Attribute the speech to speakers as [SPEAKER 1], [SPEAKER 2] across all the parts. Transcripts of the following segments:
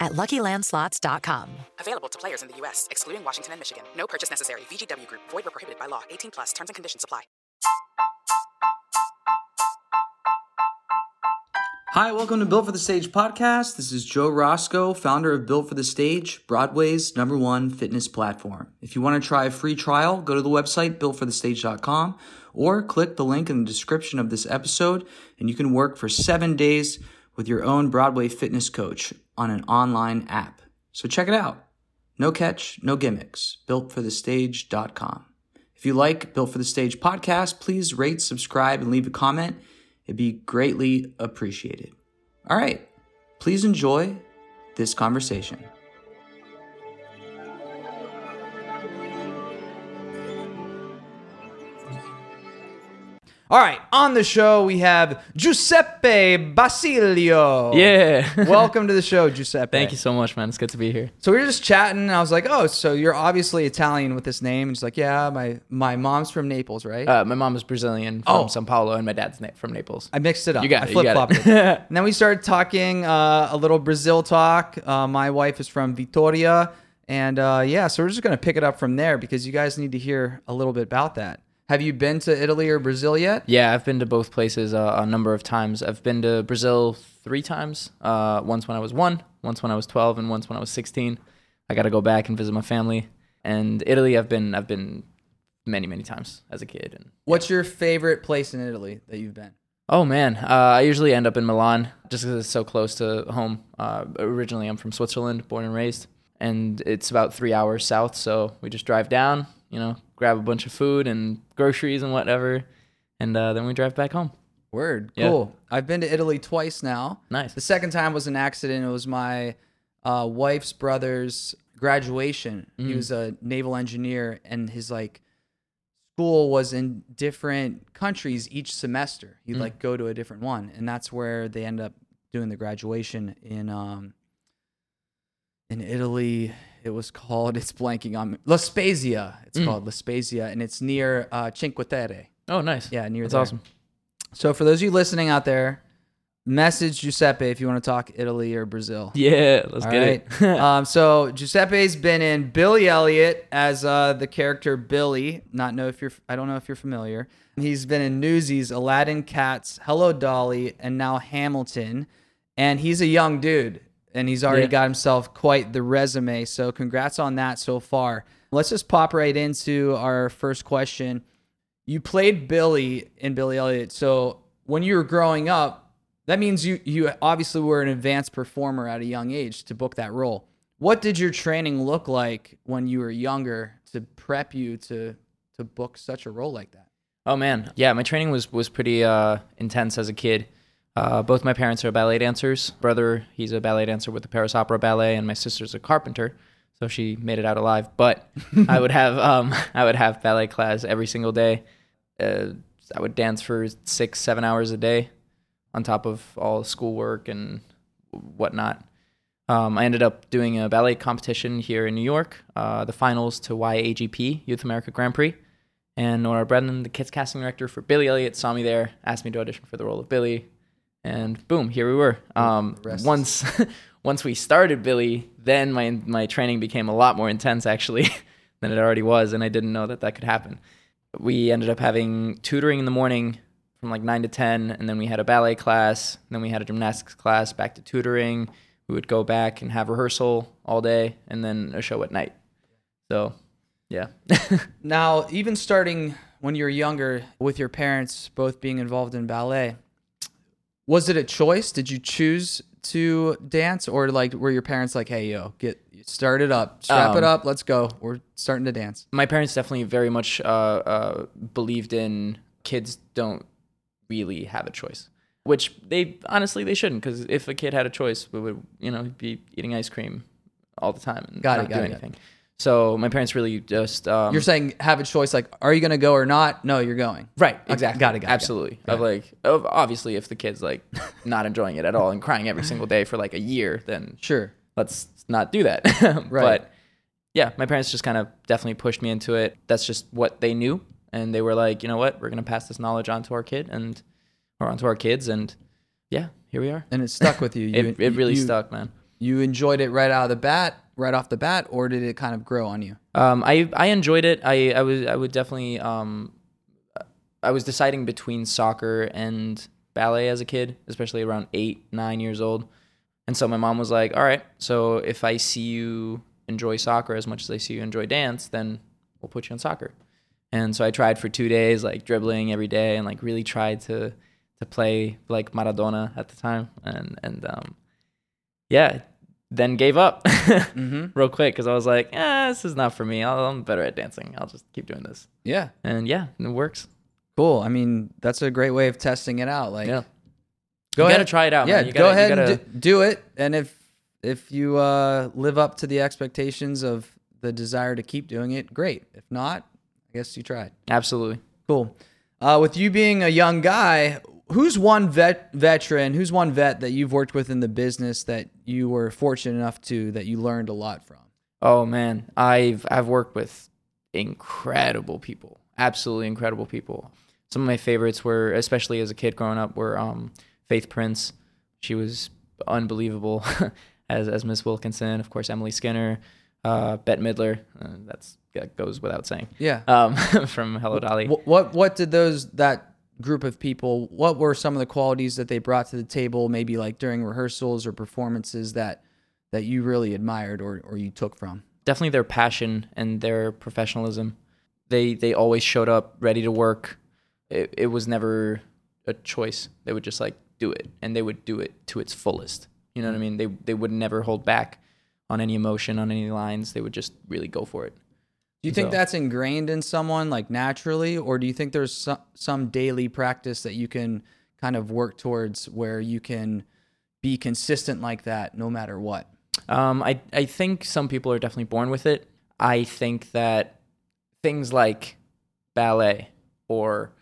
[SPEAKER 1] at LuckyLandSlots.com.
[SPEAKER 2] Available to players in the U.S., excluding Washington and Michigan. No purchase necessary. VGW Group. Void where prohibited by law. 18 plus. Terms and conditions apply.
[SPEAKER 3] Hi, welcome to Built for the Stage podcast. This is Joe Roscoe, founder of Built for the Stage, Broadway's number one fitness platform. If you want to try a free trial, go to the website builtforthestage.com or click the link in the description of this episode, and you can work for seven days with your own Broadway fitness coach on an online app. So check it out. No catch, no gimmicks. BuiltForTheStage.com. If you like Built for the Stage podcast, please rate, subscribe, and leave a comment. It'd be greatly appreciated. All right, please enjoy this conversation. All right, on the show we have Giuseppe Basilio.
[SPEAKER 4] Yeah.
[SPEAKER 3] Welcome to the show, Giuseppe.
[SPEAKER 4] Thank you so much, man. It's good to be here.
[SPEAKER 3] So we were just chatting, and I was like, "Oh, so you're obviously Italian with this name?" And she's like, "Yeah, my my mom's from Naples, right?"
[SPEAKER 4] Uh, my mom is Brazilian from
[SPEAKER 3] Oh.
[SPEAKER 4] Sao Paulo, and my dad's na- from Naples.
[SPEAKER 3] I mixed it up.
[SPEAKER 4] You got it, you
[SPEAKER 3] flip flopped
[SPEAKER 4] it.
[SPEAKER 3] it. and then we started talking uh, a little Brazil talk. Uh, my wife is from Vitoria, and uh, yeah, so we're just gonna pick it up from there because you guys need to hear a little bit about that. Have you been to Italy or Brazil yet?
[SPEAKER 4] yeah, I've been to both places uh, a number of times. I've been to Brazil three times. Uh, once when I was one, once when I was twelve, and once when I was sixteen. I got to go back and visit my family. And Italy, I've been I've been many many times as a kid. And
[SPEAKER 3] What's your favorite place in Italy that you've been?
[SPEAKER 4] Oh man, uh, I usually end up in Milan just because it's so close to home. Uh, originally, I'm from Switzerland, born and raised, and it's about three hours south. So we just drive down, you know, grab a bunch of food and groceries and whatever, and uh, then we drive back home.
[SPEAKER 3] Word.
[SPEAKER 4] Yeah.
[SPEAKER 3] Cool. I've been to Italy twice now.
[SPEAKER 4] Nice.
[SPEAKER 3] The second time was an accident. It was my uh, wife's brother's graduation.
[SPEAKER 4] Mm.
[SPEAKER 3] He was a naval engineer, and his like school was in different countries each semester.
[SPEAKER 4] Mm.
[SPEAKER 3] He'd like go to a different one, and that's where they end up doing the graduation in um in Italy. It was called. It's blanking on me. La Spezia. It's
[SPEAKER 4] Mm.
[SPEAKER 3] called La Spezia, and it's near uh, Cinque Terre.
[SPEAKER 4] Oh, nice.
[SPEAKER 3] Yeah, near
[SPEAKER 4] That's
[SPEAKER 3] there.
[SPEAKER 4] awesome.
[SPEAKER 3] So for those of you listening out there, message Giuseppe if you want to talk Italy or Brazil.
[SPEAKER 4] Yeah, let's
[SPEAKER 3] All
[SPEAKER 4] get
[SPEAKER 3] right.
[SPEAKER 4] it.
[SPEAKER 3] um, so Giuseppe's been in Billy Elliot as uh, the character Billy. Not know if you're. I don't know if you're familiar. He's been in Newsies, Aladdin, Cats, Hello Dolly, and now Hamilton. And he's a young dude, and he's already
[SPEAKER 4] Yeah.
[SPEAKER 3] got himself quite the resume. So congrats on that so far. Let's just pop right into our first question. You played Billy in Billy Elliot. So when you were growing up, that means you you obviously were an advanced performer at a young age to book that role. What did your training look like when you were younger to prep you to to book such a role like that?
[SPEAKER 4] Oh man, yeah, my training was was pretty uh, intense as a kid. Uh, both my parents are ballet dancers. Brother, he's a ballet dancer with the Paris Opera Ballet, and my sister's a carpenter, so she made it out alive. But I would have um, I would have ballet class every single day. Uh, I would dance for six, seven hours a day, on top of all schoolwork and whatnot. Um, I ended up doing a ballet competition here in New York, uh, the finals to YAGP Youth America Grand Prix. And Nora Brennan, the kids casting director for Billy Elliot, saw me there, asked me to audition for the role of Billy, and boom, here we were. Um,
[SPEAKER 3] The rest is-
[SPEAKER 4] once once we started Billy, then my my training became a lot more intense actually than it already was, and I didn't know that that could happen. We ended up having tutoring in the morning from like nine to ten, and then we had a ballet class, and then we had a gymnastics class, back to tutoring. We would go back and have rehearsal all day, and then a show at night. So, yeah.
[SPEAKER 3] Now, even starting when you were younger with your parents both being involved in ballet, was it a choice? Did you choose to dance or like were your parents like, "Hey, yo, get start it up. Strap it
[SPEAKER 4] Um,
[SPEAKER 3] up. Let's go. We're starting to dance."
[SPEAKER 4] my parents definitely very much uh, uh, believed in kids don't really have a choice, which they honestly they shouldn't because if a kid had a choice, we would you know be eating ice cream all the time and
[SPEAKER 3] Got it,
[SPEAKER 4] not
[SPEAKER 3] got
[SPEAKER 4] do
[SPEAKER 3] it, got it.
[SPEAKER 4] anything. So my parents really just um,
[SPEAKER 3] You're saying have a choice like, "Are you going to go or not?" No, you're going.
[SPEAKER 4] right exactly
[SPEAKER 3] got it, got it, got it.
[SPEAKER 4] absolutely of like of obviously if the kid's like not enjoying it at all and crying every single day for like a year, then
[SPEAKER 3] Sure.
[SPEAKER 4] let's not do that.
[SPEAKER 3] Right.
[SPEAKER 4] But yeah, my parents just kind of definitely pushed me into it. That's just what they knew. And they were like, you know what? We're going to pass this knowledge on to our kid and, or onto our kids. And yeah, here we are.
[SPEAKER 3] And it stuck with you.
[SPEAKER 4] It, it really
[SPEAKER 3] you-
[SPEAKER 4] stuck, man.
[SPEAKER 3] You enjoyed it right out of the bat, right off the bat, or did it kind of grow on you?
[SPEAKER 4] Um, I, I enjoyed it. I, I was, I would definitely, um, I was deciding between soccer and ballet as a kid, especially around eight, nine years old. And so my mom was like, all right, so if I see you enjoy soccer as much as I see you enjoy dance, then we'll put you on soccer. And so I tried for two days, like dribbling every day and like really tried to, to play like Maradona at the time. And, and, um, yeah, then gave up real quick because I was like, eh, this is not for me. I'll, I'm better at dancing. I'll just keep doing this.
[SPEAKER 3] Yeah.
[SPEAKER 4] And yeah, it works.
[SPEAKER 3] Cool. I mean, that's a great way of testing it out. Like,
[SPEAKER 4] Yeah.
[SPEAKER 3] go
[SPEAKER 4] You
[SPEAKER 3] ahead,
[SPEAKER 4] gotta try it out,
[SPEAKER 3] Yeah, go
[SPEAKER 4] gotta- you
[SPEAKER 3] ahead
[SPEAKER 4] gotta-
[SPEAKER 3] and do, do it. And if if you uh, live up to the expectations of the desire to keep doing it, great. If not, I guess you tried.
[SPEAKER 4] Absolutely.
[SPEAKER 3] Cool. Uh, with you being a young guy, who's one vet veteran? Who's one vet that you've worked with in the business that you were fortunate enough to that you learned a lot from?
[SPEAKER 4] Oh man, I've I've worked with incredible people, absolutely incredible people. Some of my favorites were, especially as a kid growing up, were um, Faith Prince. She was unbelievable as as Miss Wilkinson. Of course, Emily Skinner, uh, Bette Midler. Uh, that's that goes without saying.
[SPEAKER 3] Yeah.
[SPEAKER 4] Um, from Hello Dolly.
[SPEAKER 3] What, what what did those that group of people? What were some of the qualities that they brought to the table? Maybe like during rehearsals or performances that that you really admired or or you took from.
[SPEAKER 4] definitely their passion and their professionalism. They they always showed up ready to work. It, it was never a choice. They would just like do it, and they would do it to its fullest. You know what I mean? They they would never hold back on any emotion, on any lines. They would just really go for it.
[SPEAKER 3] Do you think
[SPEAKER 4] So-
[SPEAKER 3] that's ingrained in someone like naturally, or do you think there's some, some daily practice that you can kind of work towards where you can be consistent like that no matter what?
[SPEAKER 4] Um, I I think some people are definitely born with it. I think that things like ballet or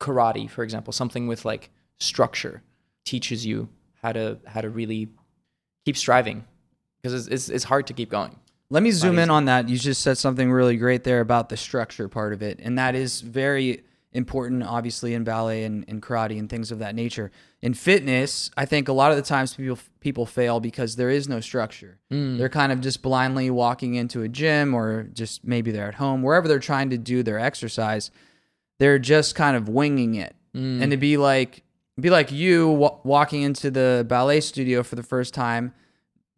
[SPEAKER 4] karate, for example, something with like structure, teaches you how to how to really keep striving because it's, it's it's hard to keep going.
[SPEAKER 3] Let me zoom in
[SPEAKER 4] easy.
[SPEAKER 3] on that. You just said something really great there about the structure part of it. And that is very important, obviously, in ballet and, and karate and things of that nature. In fitness, I think a lot of the times people people fail because there is no structure. Hmm. They're kind of just blindly walking into a gym or just maybe they're at home, wherever they're trying to do their exercise. They're just kind of winging it. Hmm. And to be like, be like you wa- walking into the ballet studio for the first time,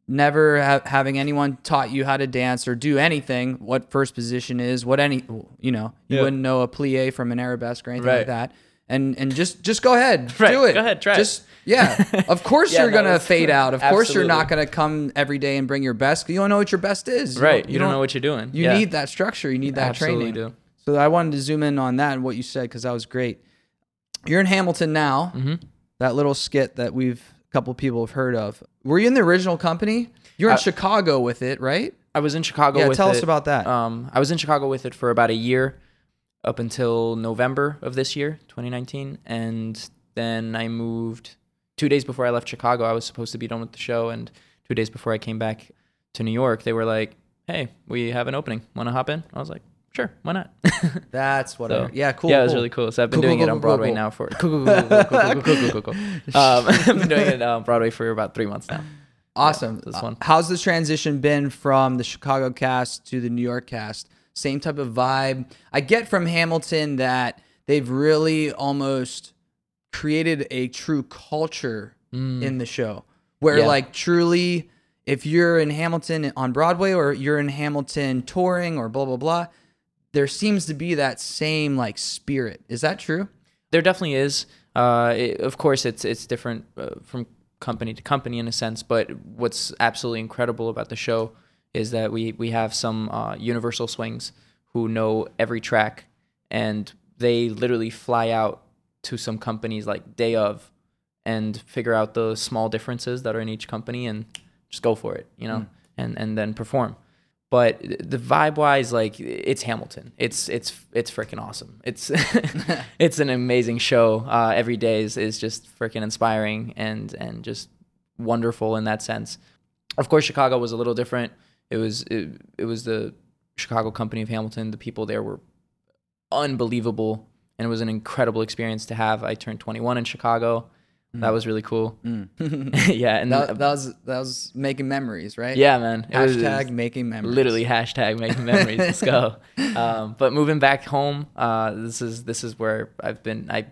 [SPEAKER 3] never ha- having anyone taught you how to dance or do anything, what first position is, what any, you know, you
[SPEAKER 4] Yeah.
[SPEAKER 3] wouldn't know a plie from an arabesque or anything like
[SPEAKER 4] Right.
[SPEAKER 3] that. And and just just go ahead,
[SPEAKER 4] Right.
[SPEAKER 3] do it.
[SPEAKER 4] Go ahead, try it.
[SPEAKER 3] Just yeah. Of course
[SPEAKER 4] Yeah,
[SPEAKER 3] you're
[SPEAKER 4] no,
[SPEAKER 3] gonna
[SPEAKER 4] that's-
[SPEAKER 3] fade out. Of course you're not gonna come every day and bring your best. You don't know what your best is.
[SPEAKER 4] Right. You don't know what you're doing.
[SPEAKER 3] You
[SPEAKER 4] Yeah.
[SPEAKER 3] need that structure. You need that
[SPEAKER 4] Absolutely
[SPEAKER 3] training.
[SPEAKER 4] do.
[SPEAKER 3] So I wanted to zoom in on that and what you said because that was great. You're in Hamilton now.
[SPEAKER 4] Mm-hmm.
[SPEAKER 3] That little skit that we've couple people have heard of. Were you in the original company? You're in Chicago with it, right?
[SPEAKER 4] I was in Chicago.
[SPEAKER 3] Yeah,
[SPEAKER 4] with
[SPEAKER 3] tell us about that.
[SPEAKER 4] Um, I was in Chicago with it for about a year, up until November of this year, 2019, and then I moved. Two days before I left Chicago, I was supposed to be done with the show, and two days before I came back to New York, they were like, "Hey, we have an opening. Want to hop in?" I was like, sure, why not?
[SPEAKER 3] That's what.
[SPEAKER 4] So,
[SPEAKER 3] yeah, cool.
[SPEAKER 4] Yeah, it was
[SPEAKER 3] cool.
[SPEAKER 4] really cool. So I've been
[SPEAKER 3] cool,
[SPEAKER 4] doing
[SPEAKER 3] cool,
[SPEAKER 4] it on Broadway now for. cool, cool, cool, I've been doing it on Broadway for about three months now.
[SPEAKER 3] Awesome.
[SPEAKER 4] Yeah,
[SPEAKER 3] this
[SPEAKER 4] one.
[SPEAKER 3] Uh, how's the transition been from the Chicago cast to the New York cast? Same type of vibe. I get from Hamilton that they've really almost created a true culture mm. in the show where
[SPEAKER 4] yeah.
[SPEAKER 3] like truly if you're in Hamilton on Broadway or you're in Hamilton touring or blah blah blah there seems to be that same like spirit. Is that true?
[SPEAKER 4] There definitely is. Uh, it, of course, it's it's different uh, from company to company in a sense. But what's absolutely incredible about the show is that we we have some uh, Universal swings who know every track, and they literally fly out to some companies like day of, and figure out the small differences that are in each company and just go for it, you know, and and then perform. But the vibe wise, like it's Hamilton. It's it's it's freaking awesome. It's it's an amazing show. Uh, every day is, is just freaking inspiring and and just wonderful in that sense. Of course, Chicago was a little different. It was it, it was the Chicago company of Hamilton. The people there were unbelievable, and it was an incredible experience to have. I turned 21 in Chicago. That was really cool. yeah, and
[SPEAKER 3] That, that was that was making memories, right?
[SPEAKER 4] yeah, man. It was-
[SPEAKER 3] Hashtag making memories.
[SPEAKER 4] literally hashtag making memories. Let's go. Um, but moving back home, uh, this is this is where I've been. I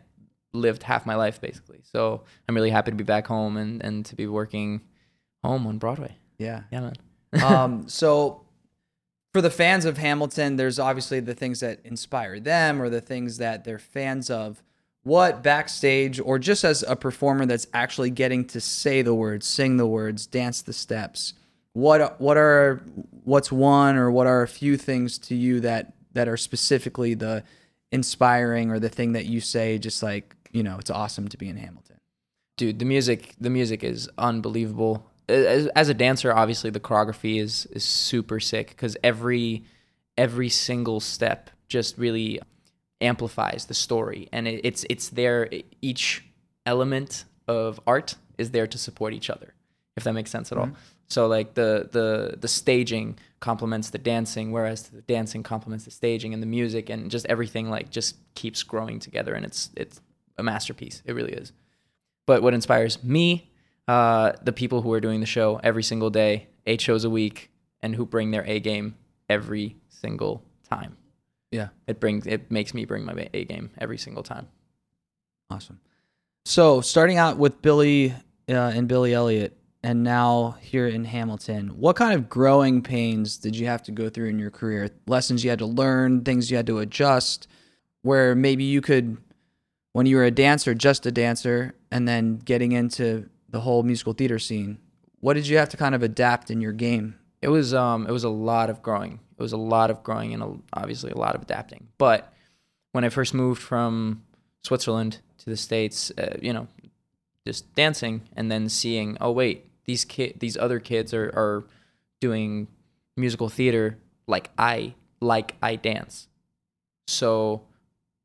[SPEAKER 4] lived half my life basically. So I'm really happy to be back home and and to be working home on Broadway.
[SPEAKER 3] Yeah.
[SPEAKER 4] Yeah, man.
[SPEAKER 3] um, so for the fans of Hamilton, there's obviously the things that inspire them or the things that they're fans of. What backstage or just as a performer that's actually getting to say the words, sing the words, dance the steps, what what are what's one or what are a few things to you that that are specifically the inspiring or the thing that you say just like, you know, it's awesome to be in Hamilton.
[SPEAKER 4] dude the music the music is unbelievable as, as a dancer obviously the choreography is is super sick because every every single step just really amplifies the story and it, it's it's there each element of art is there to support each other if that makes sense at all. So like the the the staging complements the dancing whereas the dancing complements the staging and the music and just everything like just keeps growing together and it's it's a masterpiece. It really is. But what inspires me, uh, the people who are doing the show every single day, eight shows a week, and who bring their A game every single time.
[SPEAKER 3] Yeah.
[SPEAKER 4] It brings it makes me bring my A game every single time.
[SPEAKER 3] Awesome. So, starting out with Billy uh, and Billy Elliot, and now here in Hamilton, what kind of growing pains did you have to go through in your career? Lessons you had to learn, things you had to adjust, where maybe you could, when you were a dancer, just a dancer, and then getting into the whole musical theater scene, what did you have to kind of adapt in your game?
[SPEAKER 4] It was um it was a lot of growing. It was a lot of growing and a, obviously a lot of adapting. But when I first moved from Switzerland to the states, uh, you know, just dancing and then seeing, oh wait, these kid these other kids are are doing musical theater like I like I dance. So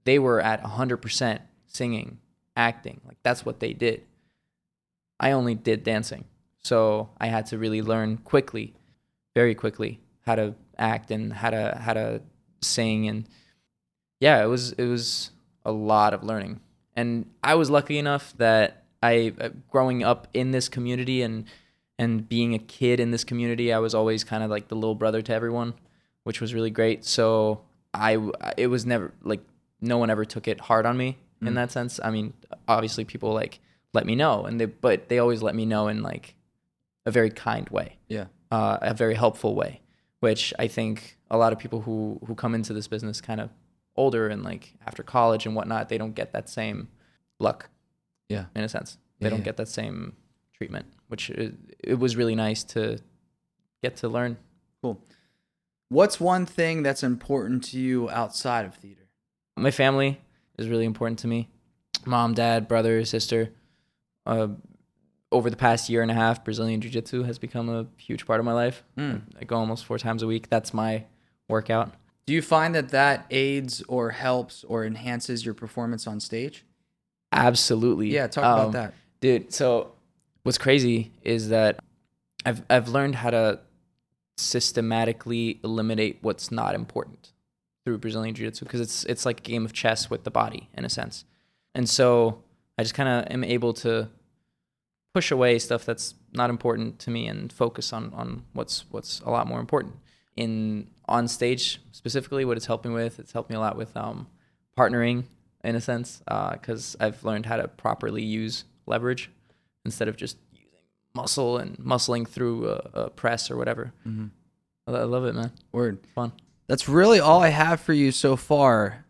[SPEAKER 4] they were at 100% singing, acting. Like that's what they did. I only did dancing. So I had to really learn quickly, very quickly, how to act and how to how to sing and yeah, it was it was a lot of learning. And I was lucky enough that I uh, growing up in this community and and being a kid in this community, I was always kind of like the little brother to everyone, which was really great. So I it was never like no one ever took it hard on me in that sense. I mean, obviously people like let me know and they but they always let me know in like a very kind way
[SPEAKER 3] Yeah.
[SPEAKER 4] uh, a very helpful way, which I think a lot of people who who come into this business kind of older and like after college and whatnot, they don't get that same luck
[SPEAKER 3] Yeah.
[SPEAKER 4] in a sense. They
[SPEAKER 3] Yeah,
[SPEAKER 4] don't
[SPEAKER 3] yeah.
[SPEAKER 4] get that same treatment, which it, it was really nice to get to learn.
[SPEAKER 3] Cool. What's one thing that's important to you outside of theater?
[SPEAKER 4] My family is really important to me. Mom, dad, brother, sister. Uh, over the past year and a half, Brazilian Jiu Jitsu has become a huge part of my life.
[SPEAKER 3] Hmm.
[SPEAKER 4] I go almost four times a week. That's my workout.
[SPEAKER 3] Do you find that that aids or helps or enhances your performance on stage?
[SPEAKER 4] Absolutely.
[SPEAKER 3] Yeah, talk
[SPEAKER 4] Um,
[SPEAKER 3] about that.
[SPEAKER 4] dude. So what's crazy is that I've I've learned how to systematically eliminate what's not important through Brazilian Jiu-Jitsu because it's it's like a game of chess with the body in a sense, and so I just kind of am able to push away stuff that's not important to me and focus on on what's what's a lot more important in on stage specifically what it's helped me with it's helped me a lot with um partnering in a sense because i've learned how to properly use leverage instead of just using muscle and muscling through a, a press or whatever.
[SPEAKER 3] Mm-hmm.
[SPEAKER 4] I, I love it, man.
[SPEAKER 3] Word.
[SPEAKER 4] Fun.
[SPEAKER 3] That's really all I have for you so far.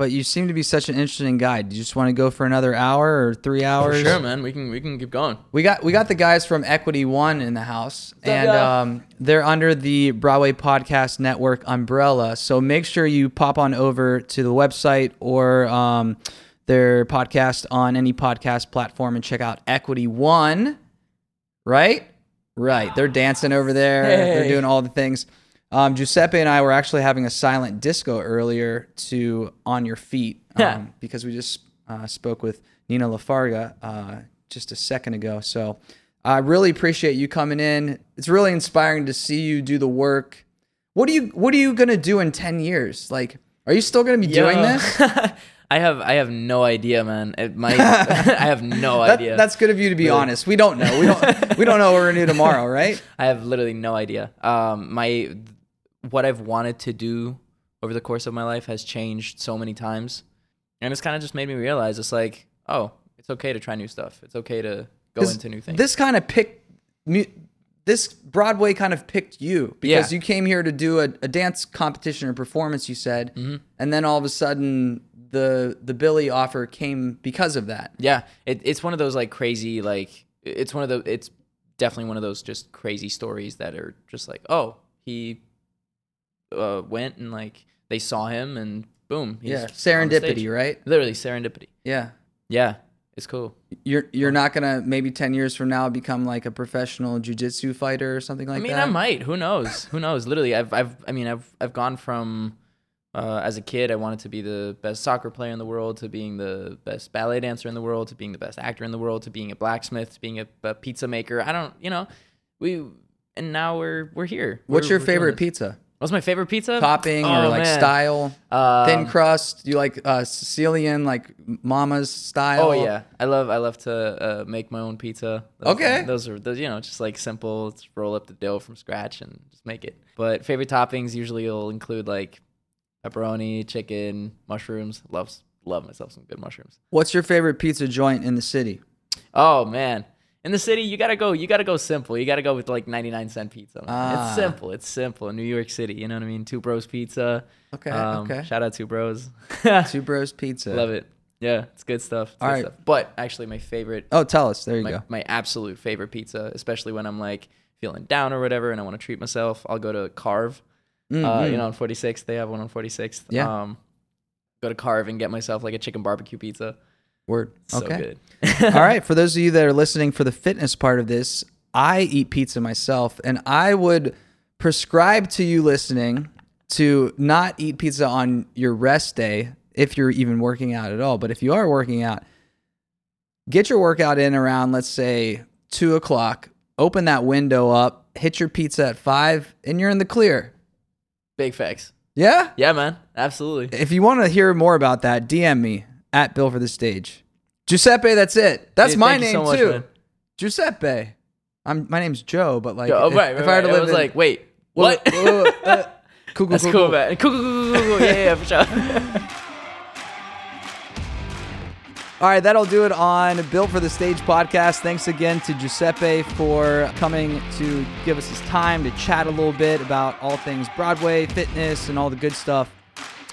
[SPEAKER 3] But you seem to be such an interesting guy. Do you just want to go for another hour or three hours?
[SPEAKER 4] Sure, man. We can we can keep going.
[SPEAKER 3] We got we got the guys from Equity One in the house, and um, they're under the Broadway Podcast Network umbrella. So make sure you pop on over to the website or um, their podcast on any podcast platform and check out Equity One. Right, right. They're dancing over there. They're doing all the things. Um, Giuseppe and I were actually having a silent disco earlier to "On Your Feet" um, because we just uh, spoke with Nina Lafarga uh, just a second ago. So I really appreciate you coming in. It's really inspiring to see you do the work. What are you What are you gonna do in ten years? Like, are you still gonna be doing this?
[SPEAKER 4] I have I have no idea, man. It might. I have no
[SPEAKER 3] That-
[SPEAKER 4] idea.
[SPEAKER 3] that's good of you to be honest. We don't know. We don't. we don't know what we're gonna do tomorrow, right?
[SPEAKER 4] I have literally no idea. Um, my what I've wanted to do over the course of my life has changed so many times, and it's kind of just made me realize it's like, oh, it's okay to try new stuff. It's okay to go into new things.
[SPEAKER 3] This kind of picked this Broadway kind of picked you because
[SPEAKER 4] Yeah.
[SPEAKER 3] you came here to do a, a dance competition or performance. You said,
[SPEAKER 4] Mm-hmm.
[SPEAKER 3] and then all of a sudden the the Billy offer came because of that.
[SPEAKER 4] Yeah, it, it's one of those like crazy like it's one of the it's definitely one of those just crazy stories that are just like oh he uh, went and like they saw him and boom he's
[SPEAKER 3] yeah, serendipity, right?
[SPEAKER 4] literally serendipity.
[SPEAKER 3] Yeah,
[SPEAKER 4] yeah it's cool.
[SPEAKER 3] You're you're not gonna maybe ten years from now become like a professional jujitsu fighter or something like that.
[SPEAKER 4] I mean
[SPEAKER 3] that.
[SPEAKER 4] I might. Who knows? Who knows? Literally I've I've I mean I've I've gone from uh, as a kid I wanted to be the best soccer player in the world to being the best ballet dancer in the world to being the best actor in the world to being a blacksmith to being a, a pizza maker. I don't you know we and now we're we're here.
[SPEAKER 3] What's
[SPEAKER 4] We're-
[SPEAKER 3] your
[SPEAKER 4] we're
[SPEAKER 3] favorite pizza?
[SPEAKER 4] What's my favorite pizza?
[SPEAKER 3] Topping or
[SPEAKER 4] Oh,
[SPEAKER 3] like
[SPEAKER 4] man.
[SPEAKER 3] style?
[SPEAKER 4] Um,
[SPEAKER 3] Thin crust? You like uh, Sicilian, like Mama's style?
[SPEAKER 4] Oh yeah, I love I love to uh, make my own pizza. Those,
[SPEAKER 3] Okay.
[SPEAKER 4] those are those you know just like simple. Roll up the dough from scratch and just make it. But favorite toppings usually will include like pepperoni, chicken, mushrooms. Loves love myself some good mushrooms.
[SPEAKER 3] What's your favorite pizza joint in the city?
[SPEAKER 4] Oh man, in the city you gotta go. You gotta go simple. You gotta go with like ninety nine cent pizza.
[SPEAKER 3] Ah.
[SPEAKER 4] It's simple. It's simple. In New York City, you know what I mean. Two Bros Pizza.
[SPEAKER 3] Okay,
[SPEAKER 4] Um,
[SPEAKER 3] okay.
[SPEAKER 4] Shout out Two Bros.
[SPEAKER 3] Two Bros Pizza.
[SPEAKER 4] Love it. Yeah, it's good stuff. It's
[SPEAKER 3] All
[SPEAKER 4] good
[SPEAKER 3] right.
[SPEAKER 4] stuff. But actually, my favorite
[SPEAKER 3] Oh, tell us. There you
[SPEAKER 4] my,
[SPEAKER 3] go.
[SPEAKER 4] my absolute favorite pizza, especially when I'm like feeling down or whatever and I want to treat myself. I'll go to Carve. Mm Uh, you know, on 46th, they have one on 46th.
[SPEAKER 3] Mm-hmm. Yeah.
[SPEAKER 4] Um, go to Carve and get myself like a chicken barbecue pizza.
[SPEAKER 3] Word.
[SPEAKER 4] So
[SPEAKER 3] okay.
[SPEAKER 4] good.
[SPEAKER 3] All right. For those of you that are listening for the fitness part of this, I eat pizza myself, and I would prescribe to you listening to not eat pizza on your rest day if you're even working out at all. But if you are working out, get your workout in around, let's say, two o'clock. Open that window up, hit your pizza at five, and you're in the clear.
[SPEAKER 4] Big facts.
[SPEAKER 3] Yeah?
[SPEAKER 4] Yeah, man. Absolutely.
[SPEAKER 3] If you want to hear more about that, DM me at Built for the Stage. Giuseppe, that's it. That's
[SPEAKER 4] Dude,
[SPEAKER 3] my name
[SPEAKER 4] so much,
[SPEAKER 3] too.
[SPEAKER 4] man.
[SPEAKER 3] Giuseppe. I'm my name's Joe, but like
[SPEAKER 4] oh,
[SPEAKER 3] if,
[SPEAKER 4] right,
[SPEAKER 3] if
[SPEAKER 4] right,
[SPEAKER 3] I had
[SPEAKER 4] right.
[SPEAKER 3] to
[SPEAKER 4] I
[SPEAKER 3] live
[SPEAKER 4] was
[SPEAKER 3] in,
[SPEAKER 4] like, wait, what?
[SPEAKER 3] whoa, uh, cool, cool,
[SPEAKER 4] That's
[SPEAKER 3] cool,
[SPEAKER 4] cool,
[SPEAKER 3] cool.
[SPEAKER 4] man. Cool, cool, cool, cool, cool. Yeah, yeah, yeah, for sure.
[SPEAKER 3] All right, that'll do it on Built for the Stage podcast. Thanks again to Giuseppe for coming to give us his time to chat a little bit about all things Broadway, fitness, and all the good stuff.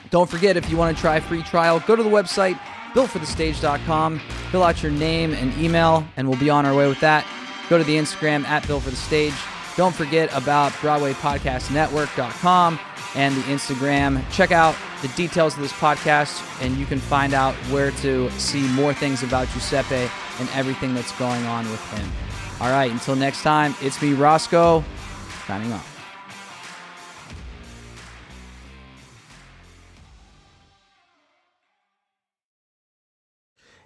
[SPEAKER 3] Don't forget, if you want to try a free trial, go to the website, builtforthestage.com, fill out your name and email, and we'll be on our way with that. Go to the Instagram at Built for the Stage. Don't forget about BroadwayPodcastNetwork.com and the Instagram. Check out the details of this podcast, and you can find out where to see more things about Giuseppe and everything that's going on with him. All right, until next time, it's me, Roscoe, signing off.